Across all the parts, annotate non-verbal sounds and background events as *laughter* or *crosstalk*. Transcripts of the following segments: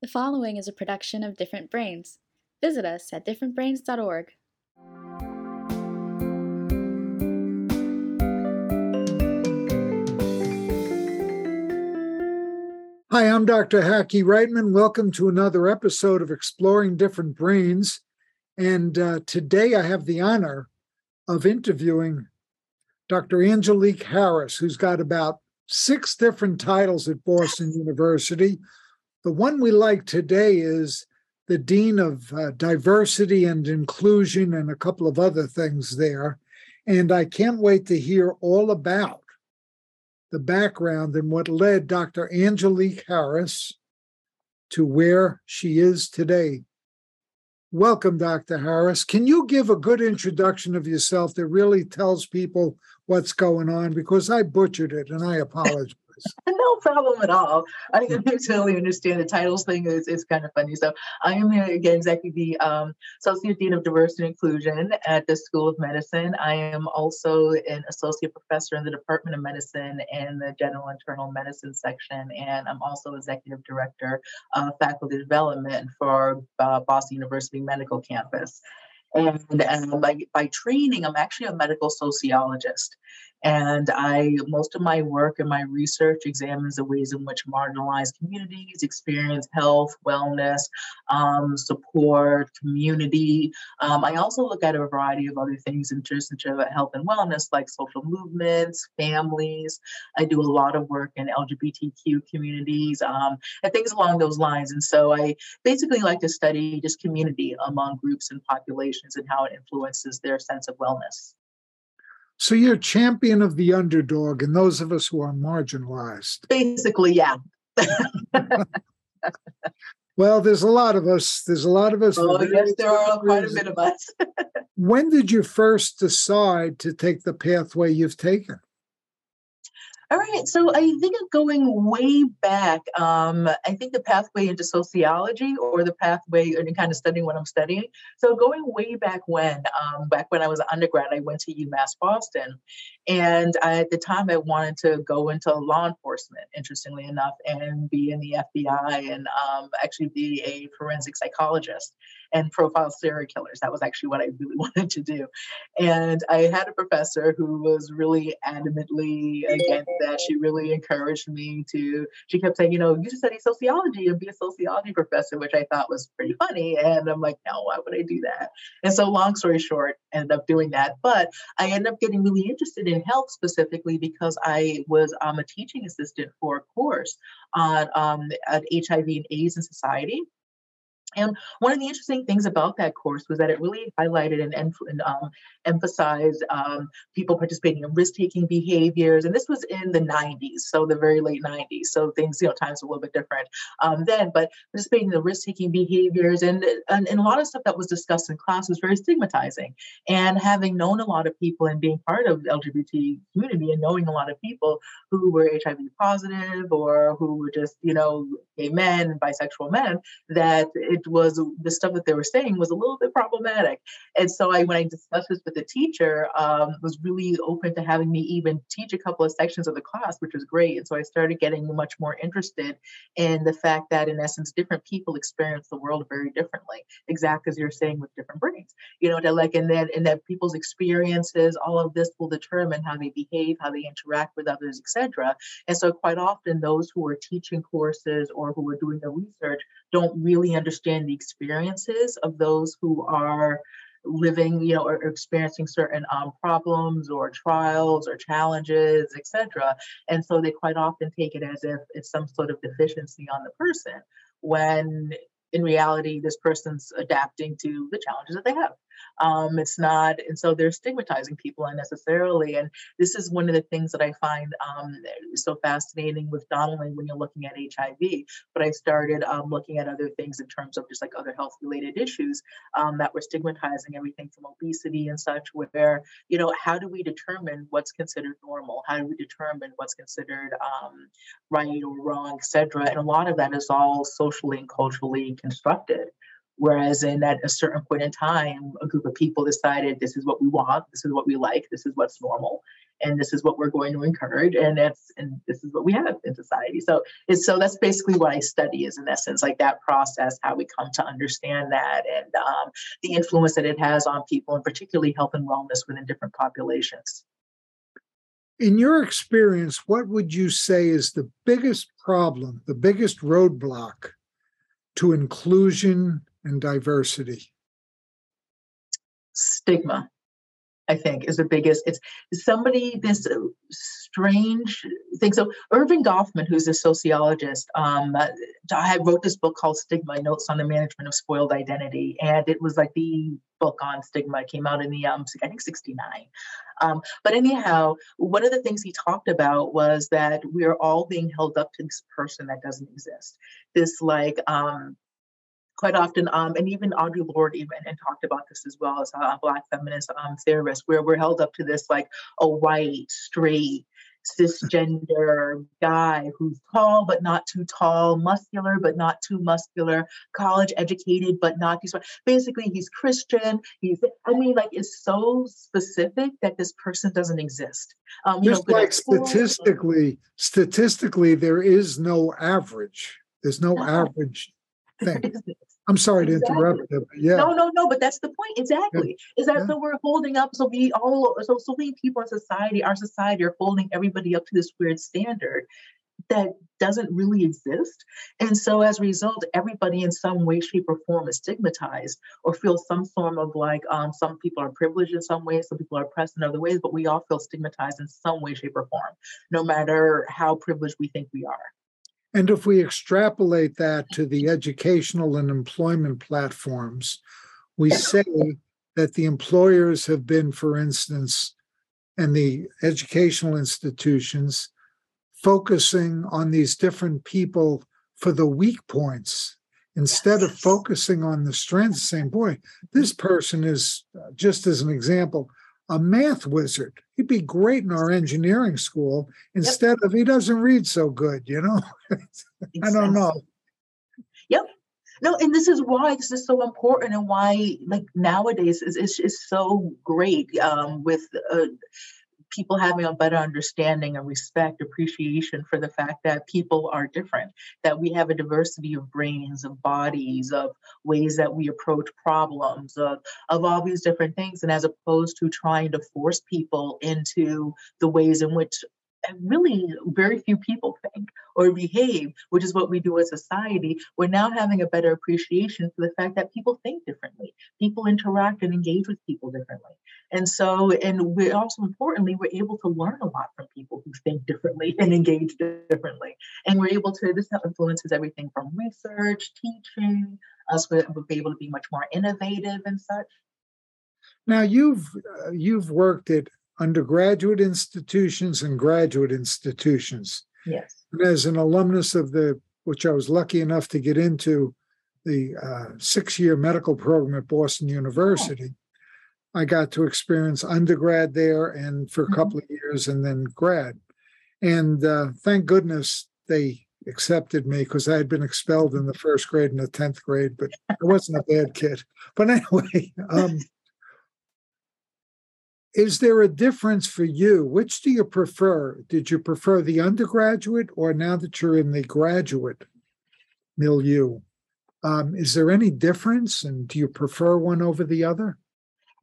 The following is a production of Different Brains. Visit us at differentbrains.org. Hi, I'm Dr. Hackie Reitman. Welcome to another episode of Exploring Different Brains. And uh, today I have the honor of interviewing Dr. Angelique Harris, who's got about six different titles at Boston University. The one we like today is the Dean of uh, Diversity and Inclusion and a couple of other things there. And I can't wait to hear all about the background and what led Dr. Angelique Harris to where she is today. Welcome, Dr. Harris. Can you give a good introduction of yourself that really tells people what's going on? Because I butchered it and I apologize. *laughs* *laughs* no problem at all. *laughs* I totally understand the titles thing. It's, it's kind of funny. So I am again exactly the um, Associate Dean of Diversity and Inclusion at the School of Medicine. I am also an associate professor in the Department of Medicine and the General Internal Medicine section, and I'm also executive director of faculty development for uh, Boston University Medical Campus. And, and by, by training, I'm actually a medical sociologist. And I, most of my work and my research examines the ways in which marginalized communities experience health, wellness, um, support, community. Um, I also look at a variety of other things in terms of health and wellness, like social movements, families. I do a lot of work in LGBTQ communities um, and things along those lines. And so I basically like to study just community among groups and populations and how it influences their sense of wellness. So you're a champion of the underdog and those of us who are marginalized. Basically, yeah. well, there's a lot of us. There's a lot of us. Oh, yes, there are quite a bit of us. *laughs* when did you first decide to take the pathway you've taken? All right, so I think of going way back. Um, I think the pathway into sociology or the pathway and kind of studying what I'm studying. So going way back when, um, back when I was an undergrad, I went to UMass Boston, and I, at the time I wanted to go into law enforcement. Interestingly enough, and be in the FBI and um, actually be a forensic psychologist and profile serial killers. That was actually what I really *laughs* wanted to do. And I had a professor who was really adamantly against that. She really encouraged me to, she kept saying, you know, you should study sociology and be a sociology professor, which I thought was pretty funny. And I'm like, no, why would I do that? And so, long story short, ended up doing that. But I ended up getting really interested in health specifically because I was um, a teaching assistant for a course on um, HIV and AIDS in society. And one of the interesting things about that course was that it really highlighted and, and um, emphasized um, people participating in risk-taking behaviors. And this was in the 90s, so the very late 90s. So things, you know, times were a little bit different um, then. But participating in the risk-taking behaviors and, and, and a lot of stuff that was discussed in class was very stigmatizing. And having known a lot of people and being part of the LGBT community and knowing a lot of people who were HIV positive or who were just, you know, gay men bisexual men, that it was the stuff that they were saying was a little bit problematic. And so I, when I discussed this with the teacher, um, was really open to having me even teach a couple of sections of the class, which was great. And so I started getting much more interested in the fact that, in essence, different people experience the world very differently, exactly as you're saying with different brains. You know, that like, and then and that people's experiences, all of this will determine how they behave, how they interact with others, etc. And so quite often, those who are teaching courses or who are doing the research don't really understand the experiences of those who are living, you know, or experiencing certain um, problems or trials or challenges, etc. And so they quite often take it as if it's some sort of deficiency on the person, when in reality, this person's adapting to the challenges that they have. Um, it's not, and so they're stigmatizing people unnecessarily. And this is one of the things that I find um, so fascinating with only when you're looking at HIV, but I started um, looking at other things in terms of just like other health related issues um, that were stigmatizing everything from obesity and such, where, you know, how do we determine what's considered normal? How do we determine what's considered um, right or wrong, etc.? And a lot of that is all socially and culturally constructed. Whereas in at a certain point in time, a group of people decided this is what we want, this is what we like, this is what's normal. and this is what we're going to encourage, and that's and this is what we have in society. So it's so that's basically what I study is in essence like that process, how we come to understand that, and um, the influence that it has on people, and particularly health and wellness within different populations. In your experience, what would you say is the biggest problem, the biggest roadblock to inclusion and diversity? Stigma, I think, is the biggest. It's somebody, this strange thing. So, Erving Goffman, who's a sociologist, um, I wrote this book called Stigma Notes on the Management of Spoiled Identity. And it was like the book on stigma. It came out in the, um, I think, 69. Um, but anyhow, one of the things he talked about was that we are all being held up to this person that doesn't exist. This like um, quite often, um, and even Audre Lorde even and talked about this as well as a black feminist um, theorist, where we're held up to this like a white, straight, cisgender guy who's tall but not too tall, muscular but not too muscular, college educated but not too smart. Basically, he's Christian. He's, I mean, like it's so specific that this person doesn't exist. Um, Just know, like statistically, statistically, there is no average. There's no, no. average thing. *laughs* I'm sorry exactly. to interrupt you, but yeah. No, no, no, but that's the point. Exactly. Yeah. Is that yeah. so we're holding up, so we all so so many people in society, our society are holding everybody up to this weird standard that doesn't really exist. And so as a result, everybody in some way, shape, or form is stigmatized or feels some form of like um, some people are privileged in some ways, some people are oppressed in other ways, but we all feel stigmatized in some way, shape, or form, no matter how privileged we think we are. And if we extrapolate that to the educational and employment platforms, we say that the employers have been, for instance, and the educational institutions focusing on these different people for the weak points instead of focusing on the strengths, saying, boy, this person is, uh, just as an example, a math wizard. He'd be great in our engineering school instead yep. of he doesn't read so good, you know? *laughs* I don't know. Yep. No, and this is why this is so important and why like nowadays is is, is so great um, with uh, people having a better understanding and respect, appreciation for the fact that people are different, that we have a diversity of brains, of bodies, of ways that we approach problems, of, of all these different things. And as opposed to trying to force people into the ways in which really very few people think or behave, which is what we do as society, we're now having a better appreciation for the fact that people think differently. People interact and engage with people differently. And so, and we're also importantly, we're able to learn a lot from people who think differently *laughs* and engage differently. And we're able to, this influences everything from research, teaching, us we'll be able to be much more innovative and such. Now you've uh, you've worked at undergraduate institutions and graduate institutions. Yes. And as an alumnus of the, which I was lucky enough to get into, the uh, six year medical program at Boston University, oh. I got to experience undergrad there and for a mm-hmm. couple of years and then grad. And uh, thank goodness they accepted me because I had been expelled in the first grade and the 10th grade, but I wasn't a bad kid. But anyway, *laughs* um, is there a difference for you? Which do you prefer? Did you prefer the undergraduate or now that you're in the graduate milieu? Um, is there any difference and do you prefer one over the other?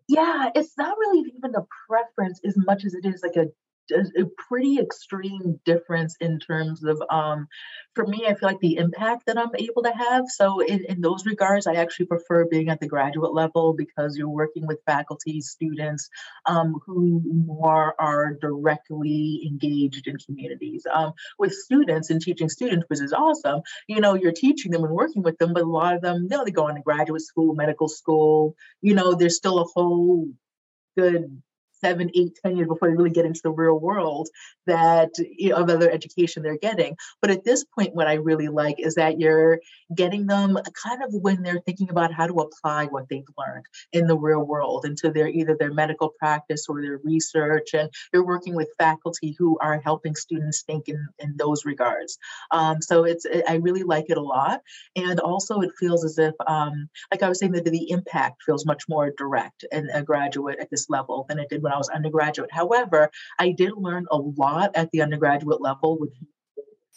Yeah, it's not really even a preference as much as it is like a a pretty extreme difference in terms of um, for me i feel like the impact that i'm able to have. So in, in those regards i actually prefer being at the graduate level because you're working with faculty students um, who more are directly engaged in communities. Um, with students and teaching students which is awesome you know you're teaching them and working with them but a lot of them you know they go into graduate school medical school you know there's still a whole good seven, eight, ten years before they really get into the real world that you know, of other education they're getting. But at this point, what I really like is that you're getting them kind of when they're thinking about how to apply what they've learned in the real world into their either their medical practice or their research. And you're working with faculty who are helping students think in, in those regards. Um, so it's I really like it a lot. And also it feels as if um, like I was saying that the impact feels much more direct and a graduate at this level than it did when I was undergraduate. However, I did learn a lot at the undergraduate level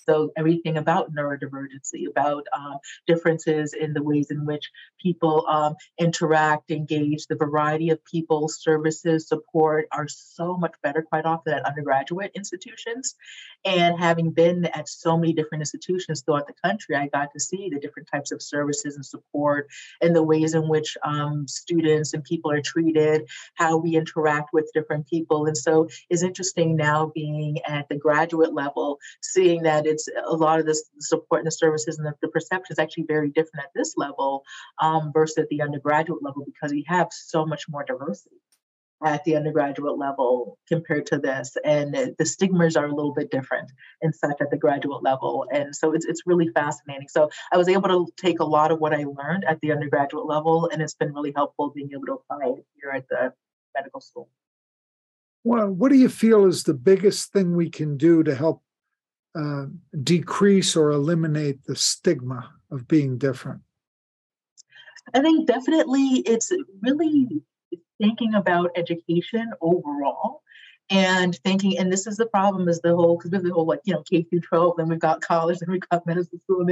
so everything about neurodivergency, about um, differences in the ways in which people um, interact, engage, the variety of people, services, support are so much better quite often at undergraduate institutions. And having been at so many different institutions throughout the country, I got to see the different types of services and support and the ways in which um, students and people are treated, how we interact with different people. And so it's interesting now being at the graduate level, seeing that it's it's a lot of the support and the services and the, the perception is actually very different at this level um, versus at the undergraduate level because we have so much more diversity at the undergraduate level compared to this. And the stigmas are a little bit different and such at the graduate level. And so it's, it's really fascinating. So i was able to take a lot of what i learned at the undergraduate level and it's been really helpful being able to apply it here at the medical school. Well what do you feel is the biggest thing we can do to help uh, decrease or eliminate the stigma of being different? I think definitely it's really thinking about education overall and thinking, and this is the problem is the whole, because we have the whole like, you know, K through 12, then we've got college, then we've got *laughs* medical school.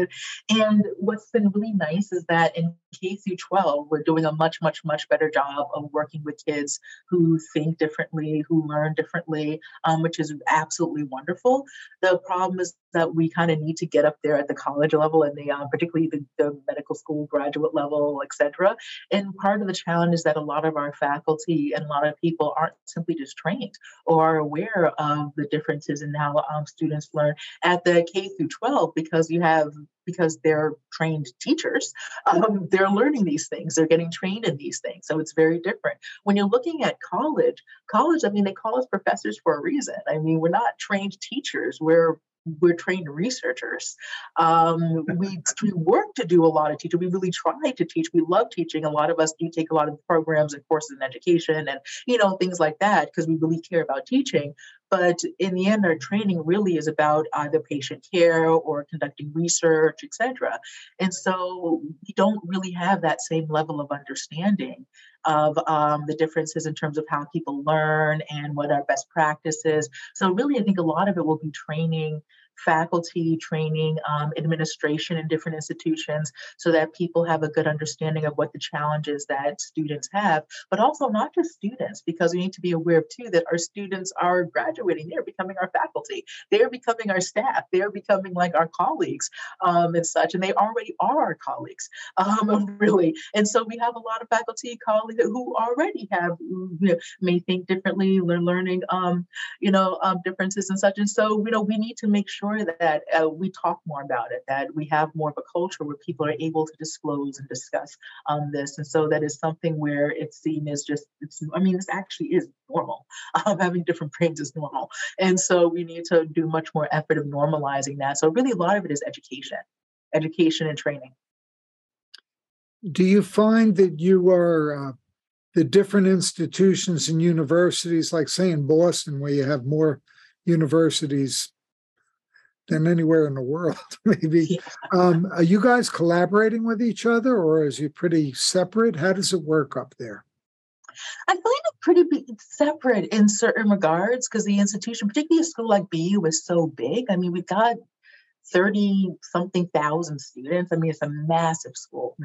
And what's been really nice is that in K through 12, we're doing a much, much, much better job of working with kids who think differently, who learn differently, um, which is absolutely wonderful. The problem is that we kind of need to get up there at the college level and the um, particularly the, the medical school graduate level, et cetera. And part of the challenge is that a lot of our faculty and a lot of people aren't simply just trained or are aware of the differences in how um, students learn at the K through 12 because you have because they're trained teachers *laughs* um, they're learning these things they're getting trained in these things so it's very different when you're looking at college college i mean they call us professors for a reason i mean we're not trained teachers we're we're trained researchers. Um, we, we work to do a lot of teaching. We really try to teach. We love teaching. A lot of us do take a lot of programs and courses in education and you know things like that because we really care about teaching. But in the end, our training really is about either patient care or conducting research, etc. And so we don't really have that same level of understanding of um, the differences in terms of how people learn and what our best practices. So really, I think a lot of it will be training faculty training, um, administration in different institutions, so that people have a good understanding of what the challenges that students have, but also not just students, because we need to be aware of too that our students are graduating, they're becoming our faculty, they're becoming our staff, they're becoming like our colleagues um, and such, and they already are our colleagues, *laughs* um, really. And so we have a lot of faculty colleagues who already have you know, may think differently, learn learning, um, you know, um, differences and such. And so, you know, we need to make sure sure that uh, we talk more about it, that we have more of a culture where people are able to disclose and discuss um, this. And so that is something where it's seen as just, it's, I mean, this actually is normal. *laughs* Um, having different brains is normal. And so we need to do much more effort of normalizing that. So really a lot of it is education, education and training. Do you find that you are uh, the different institutions and universities, like say in Boston, where you have more universities than anywhere in the world, *laughs* maybe. Yeah. Um, are you guys collaborating with each other or is it pretty separate? How does it work up there? I find it pretty separate in certain regards because the institution, particularly a school like BU, is so big. I mean, we've got 30 something thousand students. I mean, it's a massive school.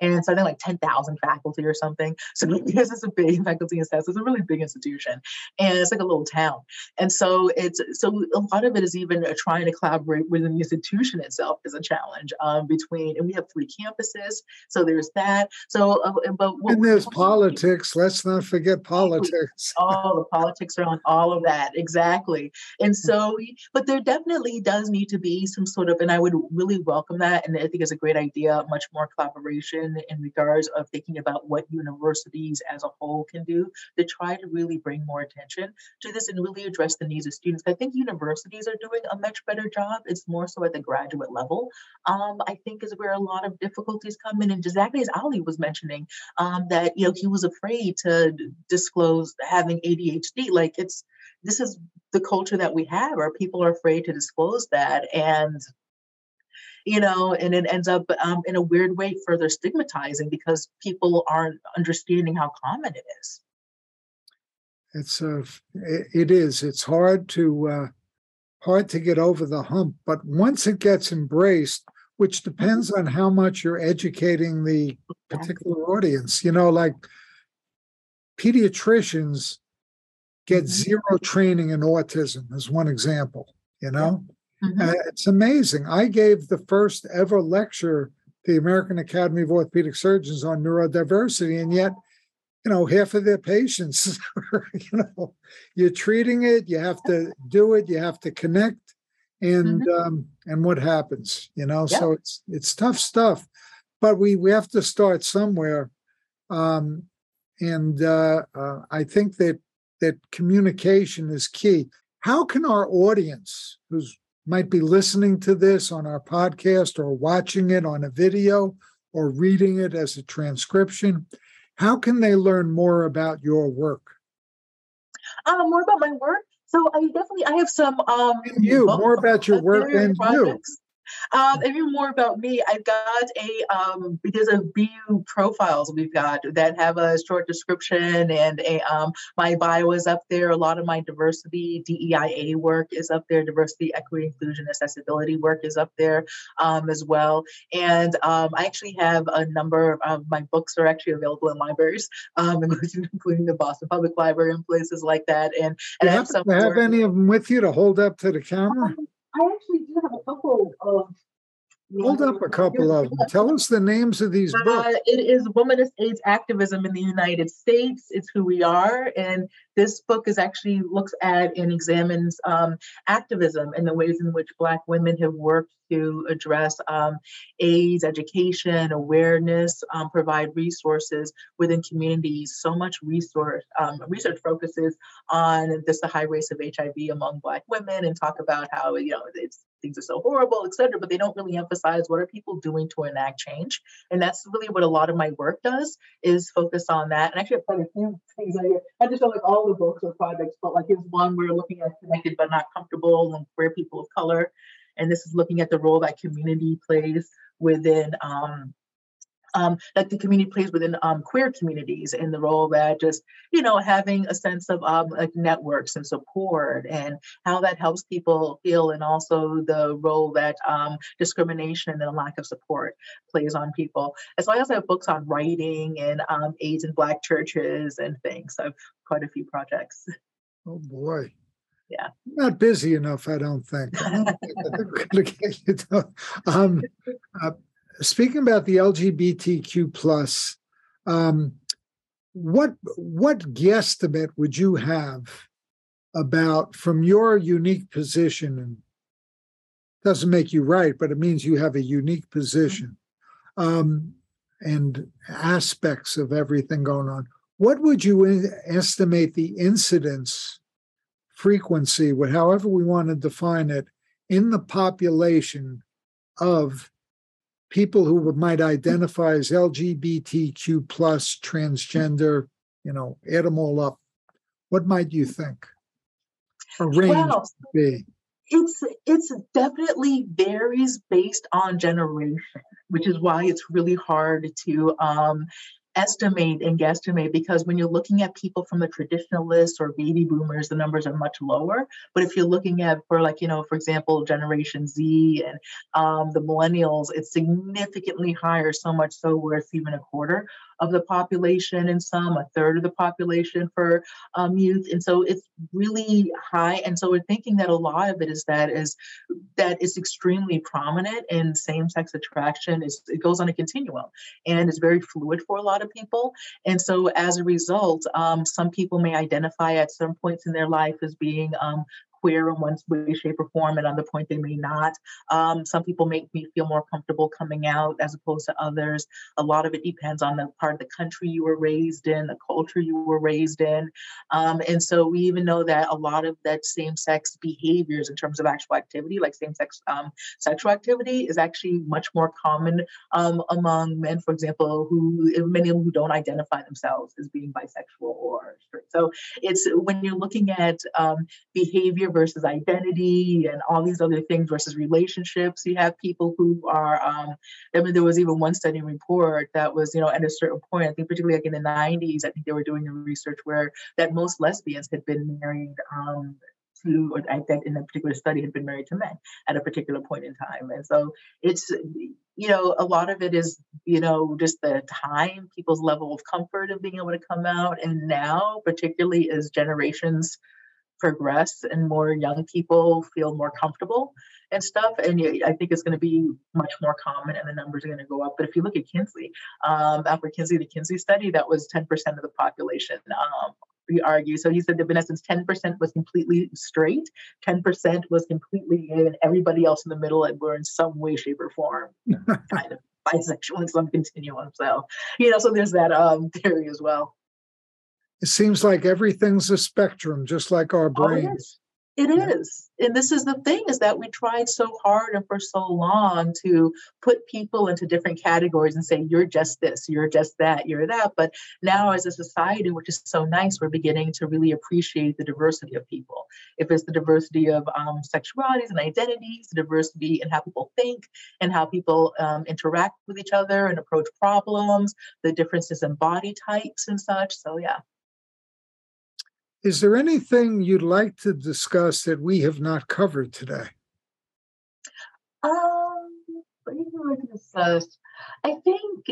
And so I think like 10,000 faculty or something. *laughs* So because it's a big faculty and staff, it's a really big institution. And it's like a little town. And so it's, so a lot of it is even uh, trying to collaborate within the institution itself is a challenge um, between, and we have three campuses. So there's that. So, uh, but and there's politics. Let's not forget politics. *laughs* All the politics are on all of that. Exactly. And so, but there definitely does need to be some sort of, and I would really welcome that. And I think it's a great idea, much more collaboration in regards of thinking about what universities as a whole can do to try to really bring more attention to this and really address the needs of students. I think universities are doing a much better job. It's more so at the graduate level. Um, I think is where a lot of difficulties come in. And exactly as Ali was mentioning, um, that you know he was afraid to disclose having ADHD. Like it's this is the culture that we have, where people are afraid to disclose that and you know, and it ends up um, in a weird way further stigmatizing because people aren't understanding how common it is. it's a it is. It's hard to uh, hard to get over the hump but once it gets embraced which depends on how much you're educating the particular audience you know like pediatricians get Mhm. zero training in autism as one example you know Mhm. uh, it's amazing. I gave the first ever lecture to the american academy of orthopedic surgeons on neurodiversity and yet you know half of their patients *laughs* you know you're treating it you have to do it you have to connect and um and what happens you know? Yeah. so it's it's tough stuff but we we have to start somewhere um and uh, uh i think that that communication is key. How can our audience who's might be listening to this on our podcast or watching it on a video or reading it as a transcription how can they learn more about your work Uh, more about my work. So I definitely I have some um And you, more about your work and you. projects. Um, if you're more about me, I've got a um because of BU profiles we've got that have a short description and a um my bio is up there. A lot of my diversity DEIA work is up there. Diversity, equity, inclusion, accessibility work is up there um as well. And um I actually have a number of my books are actually available in libraries, um *laughs* including, the Boston Public Library and places like that. And Do and you I have, have some have any of them with you to hold up to the camera? I actually do have a couple of. Hold up a couple of them. Tell us the names of these books. Uh, it is Womanist AIDS Activism in the United States. It's who we are. And this book is actually looks at and examines um, activism and the ways in which Black women have worked to address um, AIDS, education, awareness, um, provide resources within communities. So much resource um, research focuses on just the high rates of HIV among Black women and talk about how you know it's things are so horrible, et cetera, but they don't really emphasize what are people doing to enact change. And that's really what a lot of my work does is focus on that. And actually, I've a few things. I, I just don't like all the books or projects, but like here's one we're looking at connected but not comfortable and queer people of color. And this is looking at the role that community plays within um, um, that the community plays within um, queer communities and the role that just you know having a sense of um, like networks and support and how that helps people feel and also the role that um, discrimination and the lack of support plays on people as well as I have books on writing and um, AIDS in black churches and things so I've quite a few projects *laughs* Oh, boy. Yeah. Not busy enough, I don't think. I don't think we're gonna get you done. Um, *laughs* uh, speaking about the LGBTQ plus, um, what what guesstimate would you have about from your unique position and doesn't make you right, but it means you have a unique position um, and aspects of everything going on. What would you estimate the incidence frequency, however we want to define it, in the population of people who might identify as LGBTQ plus transgender, you know, add them all up. What might you think? A range would be. it's it's definitely varies based on generation which is why it's really hard to um estimate and guesstimate because when you're looking at people from the traditionalists or baby boomers the numbers are much lower. But if you're looking at for like you know for example generation z and um, the millennials it's significantly higher so much so where it's even a quarter of the population and some a third of the population for um, youth and so it's really high and so we're thinking that a lot of it is that is that is extremely prominent in same-sex attraction is it goes on a continuum and is very fluid for a lot of people and so as a result um, some people may identify at some points in their life as being um, queer in one way, shape, or form, and other point they may not. Um, some people make me feel more comfortable coming out as opposed to others. A lot of it depends on the part of the country you were raised in, the culture you were raised in. Um, and so we even know that a lot of that same sex behaviors in terms of actual activity, like same sex um, sexual activity, is actually much more common um, among men, for example, who many of them who don't identify themselves as being bisexual or straight. So it's when you're looking at um, versus identity and all these other things versus relationships. You have people who are, um, I mean, there was even one study report that was, you know, at a certain point, I think particularly like in the 90s, I think they were doing the research where that most lesbians had been married um, to, or I think in a particular study had been married to men at a particular point in time. And so it's, you know, a lot of it is, you know, just the time, people's level of comfort of being able to come out. And now, particularly as generations progress and more young people feel more comfortable and stuff. And I think it's going to be much more common and the numbers are going to go up. But if you look at Kinsey, um, after Kinsey, the Kinsey study, that was 10% of the population um, we argue. So he said that in essence, 10% was completely straight, 10% was completely gay, and everybody else in the middle and were in some way, shape, or form *laughs* kind of bisexual in some continuum. So, you know, so there's that um, theory as well. It seems like everything's a spectrum, just like our brains. It is. And this is the thing is that we tried so hard and for so long to put people into different categories and say, you're just this, you're just that, you're that. But now, as a society, which is so nice, we're beginning to really appreciate the diversity of people. If it's the diversity of um, sexualities and identities, the diversity in how people think and how people um, interact with each other and approach problems, the differences in body types and such. So, yeah. Is there anything you'd like to discuss that we have not covered today? Um, you like to? I think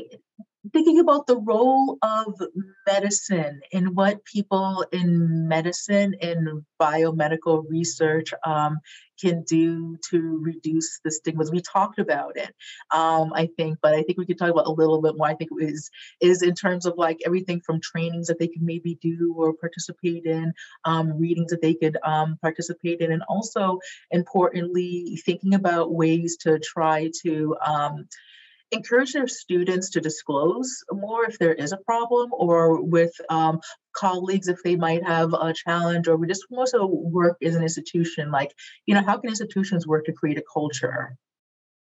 thinking about the role of medicine and what people in medicine and biomedical research um, can do to reduce the stigmas. We talked about it, um, I think, but I think we could talk about a little bit more. I think is is in terms of like everything from trainings that they can maybe do or participate in, um, readings that they could um, participate in, and also importantly thinking about ways to try to um, encourage their students to disclose more if there is a problem or with um, colleagues if they might have a challenge or we just also work as an institution like you know how can institutions work to create a culture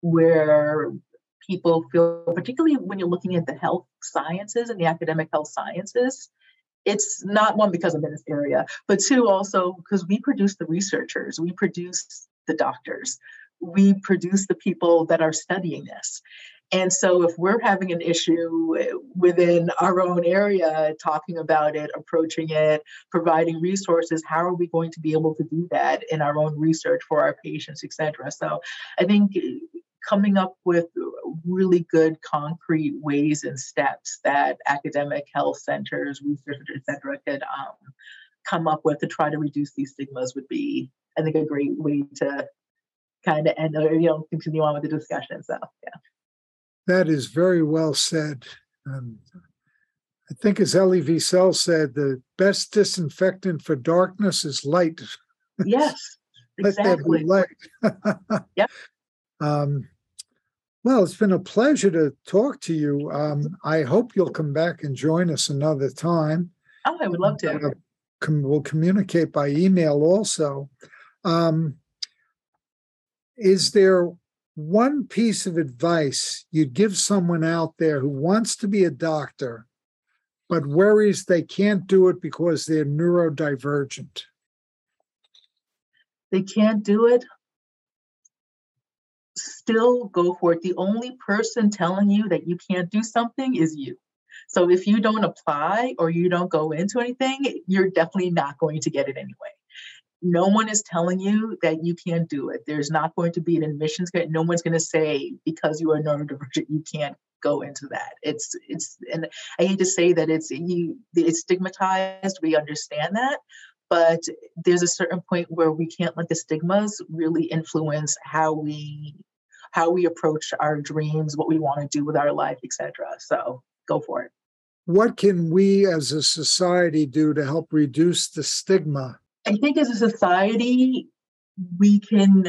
where people feel particularly when you're looking at the health sciences and the academic health sciences it's not one because i'm in this area but two also because we produce the researchers we produce the doctors we produce the people that are studying this and so, if we're having an issue within our own area, talking about it, approaching it, providing resources, how are we going to be able to do that in our own research for our patients, et cetera? So, I think coming up with really good concrete ways and steps that academic health centers, researchers, et cetera, could um, come up with to try to reduce these stigmas would be, I think, a great way to kind of end or you know continue on with the discussion. So, yeah. That is very well said. Um, I think, as Elie Wiesel said, the best disinfectant for darkness is light. Yes, *laughs* exactly. light. *laughs* yep. Um, well, it's been a pleasure to talk to you. Um, I hope you'll come back and join us another time. Oh, I would love to. Uh, com- we'll communicate by email also. Um, is there one piece of advice you'd give someone out there who wants to be a doctor but worries they can't do it because they're neurodivergent? They can't do it. Still go for it. The only person telling you that you can't do something is you. So if you don't apply or you don't go into anything, you're definitely not going to get it anyway no one is telling you that you can't do it. There's not going to be an admissions grade. No one's going to say because you are neurodivergent you can't go into that. It's it's and I hate to say that it's you it's stigmatized. We understand that, but there's a certain point where we can't let the stigmas really influence how we how we approach our dreams, what we want to do with our life, etc. So go for it. What can we as a society do to help reduce the stigma I think as a society, we can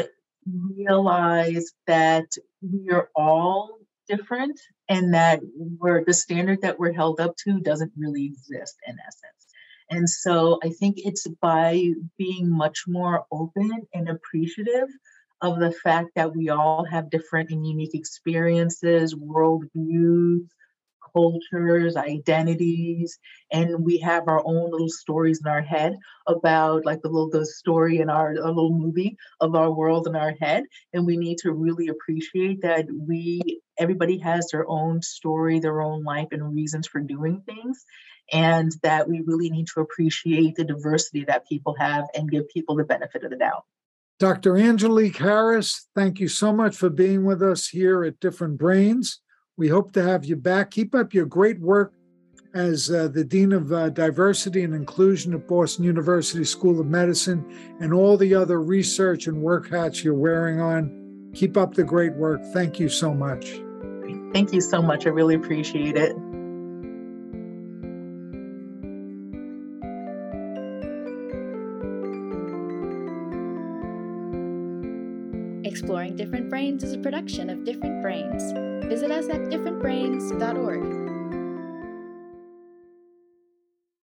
realize that we are all different and that we're the standard that we're held up to doesn't really exist in essence. And so I think it's by being much more open and appreciative of the fact that we all have different and unique experiences, worldviews, cultures, identities, and we have our own little stories in our head about like the little the story in our a little movie of our world in our head. And we need to really appreciate that we everybody has their own story, their own life, and reasons for doing things. And that we really need to appreciate the diversity that people have and give people the benefit of the doubt. Dr. Angelique Harris, thank you so much for being with us here at Different Brains. We hope to have you back. Keep up your great work as uh, the Dean of uh, Diversity and Inclusion at Boston University School of Medicine and all the other research and work hats you're wearing on. Keep up the great work. Thank you so much. Thank you so much. I really appreciate it. Exploring Different Brains is a production of Different Brains. Visit us at differentbrains.org.